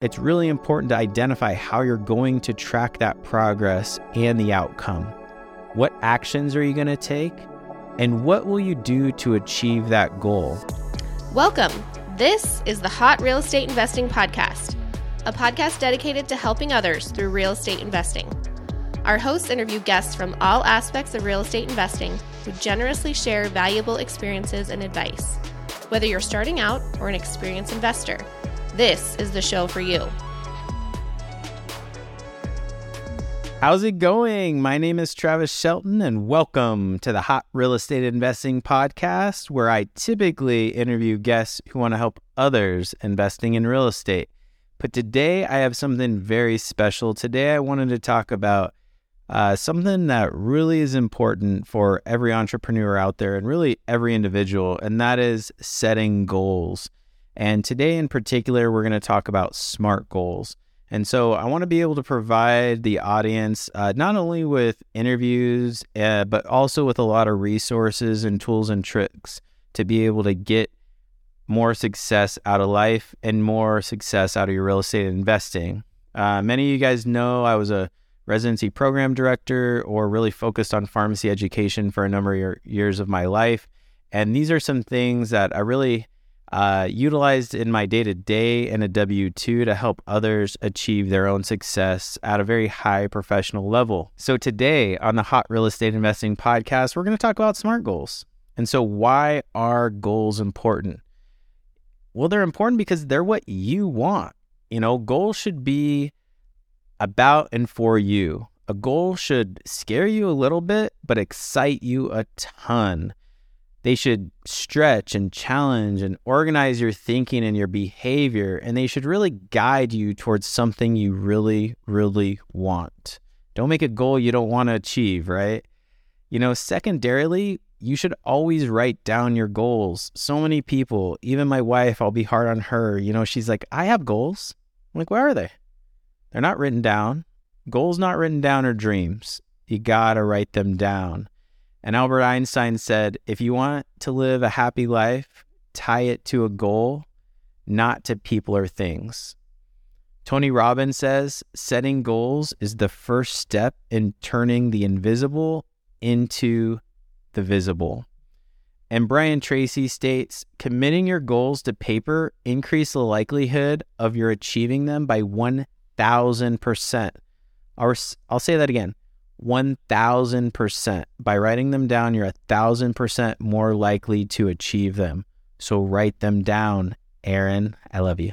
it's really important to identify how you're going to track that progress and the outcome. What actions are you going to take? And what will you do to achieve that goal? Welcome. This is the Hot Real Estate Investing Podcast, a podcast dedicated to helping others through real estate investing. Our hosts interview guests from all aspects of real estate investing who generously share valuable experiences and advice. Whether you're starting out or an experienced investor, this is the show for you. How's it going? My name is Travis Shelton, and welcome to the Hot Real Estate Investing Podcast, where I typically interview guests who want to help others investing in real estate. But today I have something very special. Today I wanted to talk about uh, something that really is important for every entrepreneur out there and really every individual, and that is setting goals. And today, in particular, we're going to talk about SMART goals. And so, I want to be able to provide the audience uh, not only with interviews, uh, but also with a lot of resources and tools and tricks to be able to get more success out of life and more success out of your real estate investing. Uh, many of you guys know I was a residency program director or really focused on pharmacy education for a number of years of my life. And these are some things that I really uh, utilized in my day to day and a W 2 to help others achieve their own success at a very high professional level. So, today on the Hot Real Estate Investing podcast, we're going to talk about SMART goals. And so, why are goals important? Well, they're important because they're what you want. You know, goals should be about and for you. A goal should scare you a little bit, but excite you a ton. They should stretch and challenge and organize your thinking and your behavior, and they should really guide you towards something you really, really want. Don't make a goal you don't want to achieve, right? You know, secondarily, you should always write down your goals. So many people, even my wife, I'll be hard on her. You know, she's like, I have goals. I'm like, where are they? They're not written down. Goals not written down are dreams. You gotta write them down. And Albert Einstein said, if you want to live a happy life, tie it to a goal, not to people or things. Tony Robbins says, setting goals is the first step in turning the invisible into the visible. And Brian Tracy states, committing your goals to paper increase the likelihood of your achieving them by 1000%. I'll, I'll say that again. 1000%. By writing them down, you're a thousand percent more likely to achieve them. So write them down, Aaron. I love you.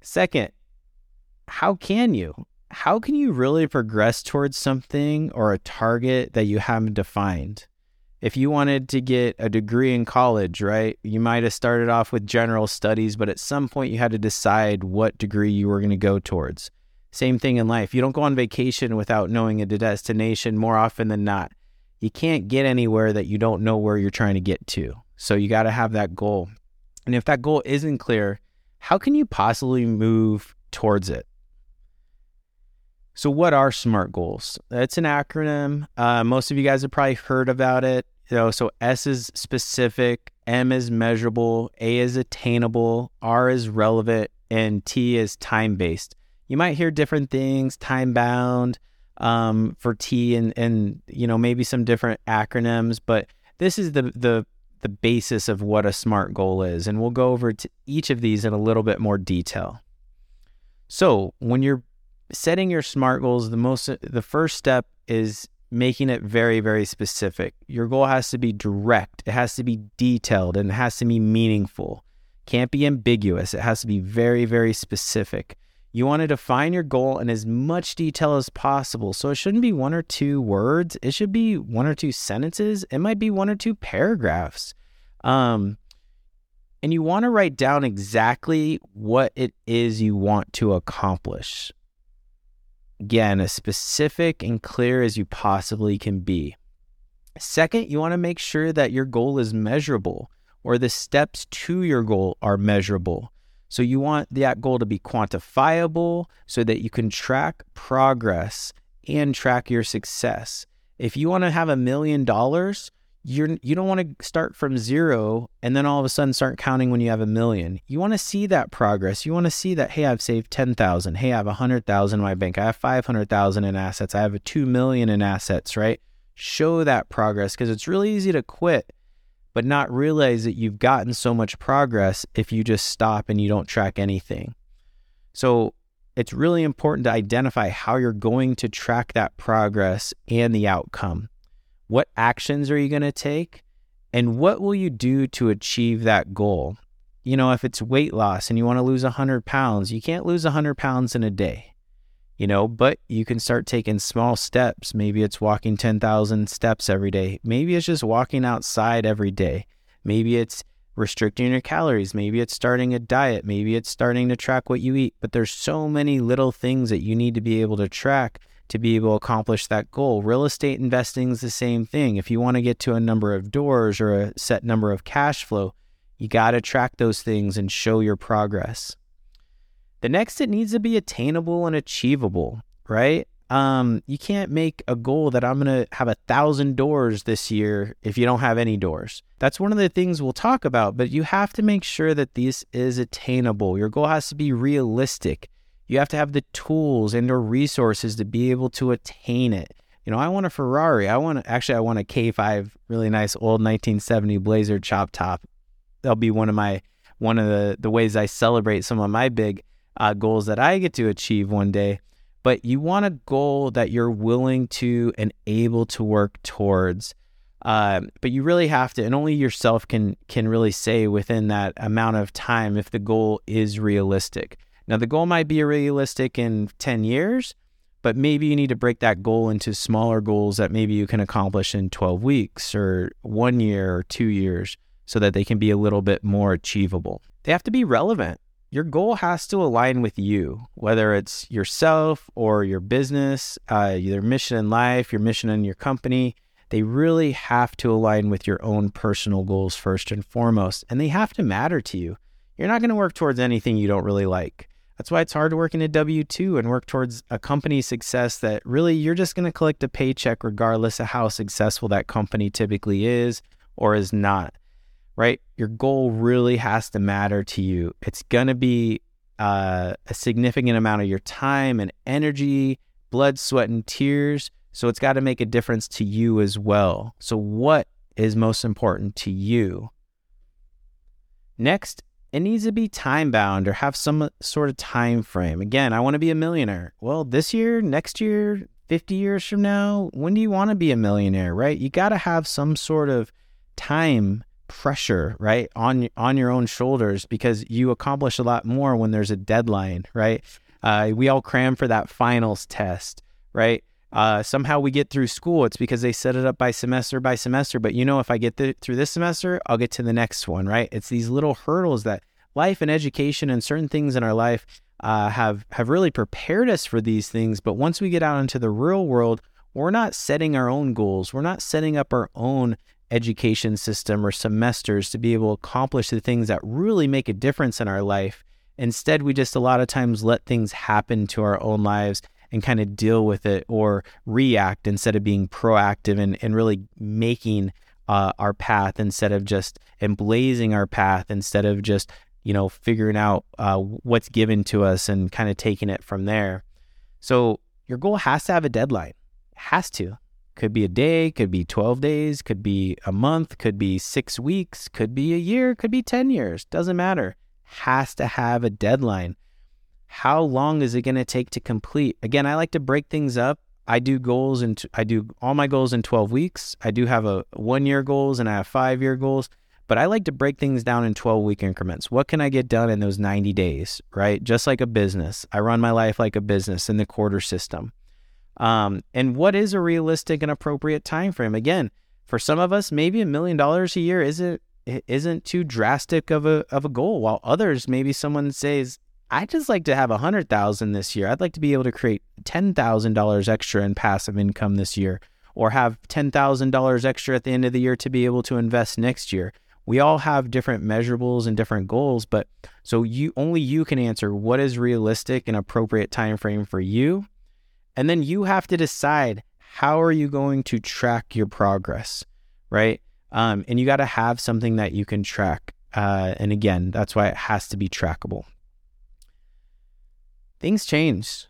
Second, how can you? How can you really progress towards something or a target that you haven't defined? If you wanted to get a degree in college, right, you might have started off with general studies, but at some point you had to decide what degree you were going to go towards. Same thing in life. You don't go on vacation without knowing a destination more often than not. You can't get anywhere that you don't know where you're trying to get to. So you got to have that goal. And if that goal isn't clear, how can you possibly move towards it? So, what are SMART goals? It's an acronym. Uh, most of you guys have probably heard about it. You know, so S is specific, M is measurable, A is attainable, R is relevant, and T is time based you might hear different things, time bound um, for T, and and you know maybe some different acronyms, but this is the the the basis of what a SMART goal is, and we'll go over to each of these in a little bit more detail. So when you're setting your SMART goals, the most the first step is making it very very specific. Your goal has to be direct, it has to be detailed, and it has to be meaningful. Can't be ambiguous. It has to be very very specific. You want to define your goal in as much detail as possible. So it shouldn't be one or two words. It should be one or two sentences. It might be one or two paragraphs. Um, and you want to write down exactly what it is you want to accomplish. Again, as specific and clear as you possibly can be. Second, you want to make sure that your goal is measurable or the steps to your goal are measurable. So you want that goal to be quantifiable so that you can track progress and track your success. If you want to have a million dollars, you're you don't want to start from zero and then all of a sudden start counting when you have a million. You want to see that progress. You want to see that hey, I've saved 10,000. Hey, I have 100,000 in my bank. I have 500,000 in assets. I have a 2 million in assets, right? Show that progress because it's really easy to quit but not realize that you've gotten so much progress if you just stop and you don't track anything. So, it's really important to identify how you're going to track that progress and the outcome. What actions are you going to take? And what will you do to achieve that goal? You know, if it's weight loss and you want to lose 100 pounds, you can't lose 100 pounds in a day, you know, but you can start taking small steps. Maybe it's walking 10,000 steps every day. Maybe it's just walking outside every day. Maybe it's restricting your calories. Maybe it's starting a diet. Maybe it's starting to track what you eat. But there's so many little things that you need to be able to track to be able to accomplish that goal. Real estate investing is the same thing. If you want to get to a number of doors or a set number of cash flow, you got to track those things and show your progress. The next, it needs to be attainable and achievable, right? Um, you can't make a goal that I'm going to have a thousand doors this year if you don't have any doors. That's one of the things we'll talk about, but you have to make sure that this is attainable. Your goal has to be realistic. You have to have the tools and or resources to be able to attain it. You know, I want a Ferrari. I want actually I want a K5 really nice old 1970 Blazer chop top. That'll be one of my one of the the ways I celebrate some of my big uh, goals that I get to achieve one day. But you want a goal that you're willing to and able to work towards. Um, but you really have to, and only yourself can can really say within that amount of time if the goal is realistic. Now, the goal might be realistic in 10 years, but maybe you need to break that goal into smaller goals that maybe you can accomplish in 12 weeks or one year or two years so that they can be a little bit more achievable. They have to be relevant. Your goal has to align with you, whether it's yourself or your business, uh, your mission in life, your mission in your company. They really have to align with your own personal goals first and foremost, and they have to matter to you. You're not going to work towards anything you don't really like. That's why it's hard to work in a W 2 and work towards a company success that really you're just going to collect a paycheck regardless of how successful that company typically is or is not, right? Your goal really has to matter to you. It's going to be uh, a significant amount of your time and energy, blood, sweat, and tears. So it's got to make a difference to you as well. So, what is most important to you? Next it needs to be time bound or have some sort of time frame. Again, I want to be a millionaire. Well, this year, next year, 50 years from now, when do you want to be a millionaire, right? You got to have some sort of time pressure, right, on on your own shoulders because you accomplish a lot more when there's a deadline, right? Uh, we all cram for that finals test, right? uh, somehow we get through school. It's because they set it up by semester by semester. But you know, if I get through this semester, I'll get to the next one, right? It's these little hurdles that life and education and certain things in our life uh, have have really prepared us for these things. But once we get out into the real world, we're not setting our own goals. We're not setting up our own education system or semesters to be able to accomplish the things that really make a difference in our life. Instead, we just a lot of times let things happen to our own lives and kind of deal with it or react instead of being proactive and, and really making uh, our path instead of just emblazing our path instead of just you know figuring out uh, what's given to us and kind of taking it from there. So your goal has to have a deadline. Has to could be a day could be 12 days could be a month could be six weeks could be a year could be 10 years doesn't matter has to have a deadline how long is it going to take to complete? Again, I like to break things up. I do goals and I do all my goals in 12 weeks. I do have a one year goals and I have five year goals, but I like to break things down in 12 week increments. What can I get done in those 90 days, right? Just like a business. I run my life like a business in the quarter system. Um, and what is a realistic and appropriate time frame? Again, for some of us, maybe a million dollars a year isn't isn't too drastic of a of a goal. While others, maybe someone says I just like to have a hundred thousand this year. I'd like to be able to create ten thousand dollars extra in passive income this year, or have ten thousand dollars extra at the end of the year to be able to invest next year. We all have different measurables and different goals, but so you only you can answer what is realistic and appropriate time frame for you. And then you have to decide how are you going to track your progress, right? Um, and you got to have something that you can track. Uh, and again, that's why it has to be trackable. Things change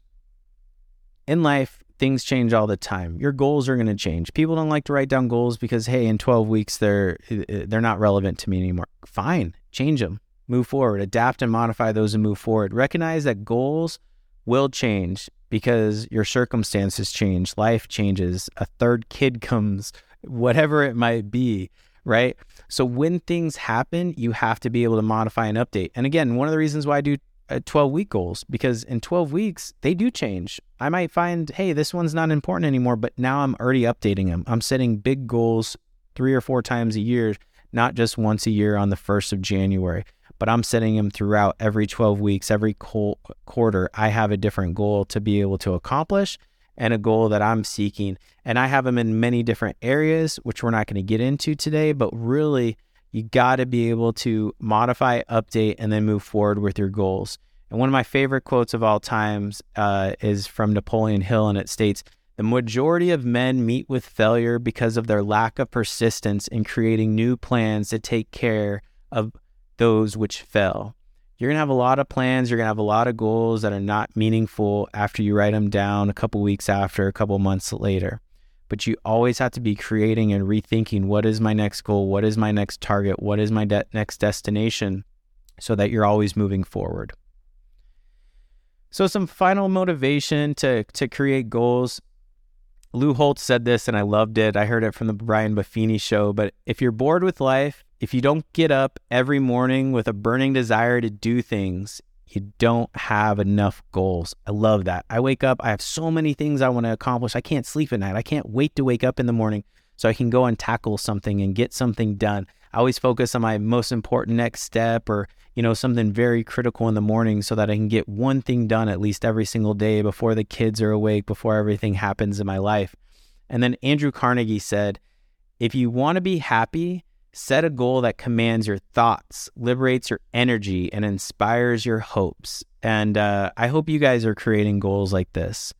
in life. Things change all the time. Your goals are going to change. People don't like to write down goals because, hey, in 12 weeks they're they're not relevant to me anymore. Fine, change them, move forward, adapt and modify those, and move forward. Recognize that goals will change because your circumstances change, life changes, a third kid comes, whatever it might be, right? So when things happen, you have to be able to modify and update. And again, one of the reasons why I do uh, 12 week goals because in 12 weeks they do change. I might find, hey, this one's not important anymore, but now I'm already updating them. I'm setting big goals three or four times a year, not just once a year on the 1st of January but I'm setting them throughout every 12 weeks, every quarter. I have a different goal to be able to accomplish and a goal that I'm seeking. And I have them in many different areas, which we're not going to get into today, but really, you got to be able to modify, update, and then move forward with your goals. And one of my favorite quotes of all times uh, is from Napoleon Hill, and it states, the majority of men meet with failure because of their lack of persistence in creating new plans to take care of those which fell. You're going to have a lot of plans. You're going to have a lot of goals that are not meaningful after you write them down a couple weeks after, a couple months later. But you always have to be creating and rethinking what is my next goal? What is my next target? What is my de- next destination? So that you're always moving forward. So, some final motivation to, to create goals. Lou Holtz said this, and I loved it. I heard it from the Brian Buffini show. But if you're bored with life, if you don't get up every morning with a burning desire to do things, you don't have enough goals. I love that. I wake up, I have so many things I want to accomplish. I can't sleep at night. I can't wait to wake up in the morning so I can go and tackle something and get something done. I always focus on my most important next step or, you know, something very critical in the morning so that I can get one thing done at least every single day before the kids are awake, before everything happens in my life. And then Andrew Carnegie said, if you want to be happy, Set a goal that commands your thoughts, liberates your energy, and inspires your hopes. And uh, I hope you guys are creating goals like this.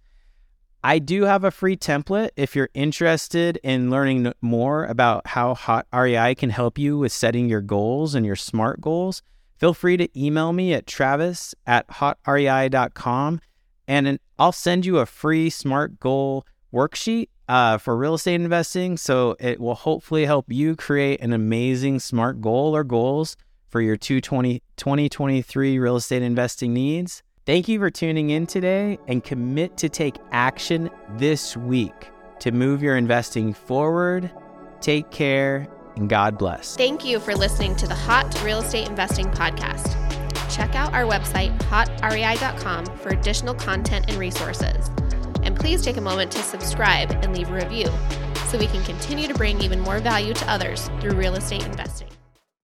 I do have a free template if you're interested in learning more about how Hot REI can help you with setting your goals and your SMART goals. Feel free to email me at travis at hotrei.com and I'll send you a free SMART goal worksheet uh, for real estate investing. So it will hopefully help you create an amazing smart goal or goals for your 2020, 2023 real estate investing needs. Thank you for tuning in today and commit to take action this week to move your investing forward. Take care and God bless. Thank you for listening to the Hot Real Estate Investing Podcast. Check out our website, hotrei.com, for additional content and resources. Please take a moment to subscribe and leave a review so we can continue to bring even more value to others through real estate investing.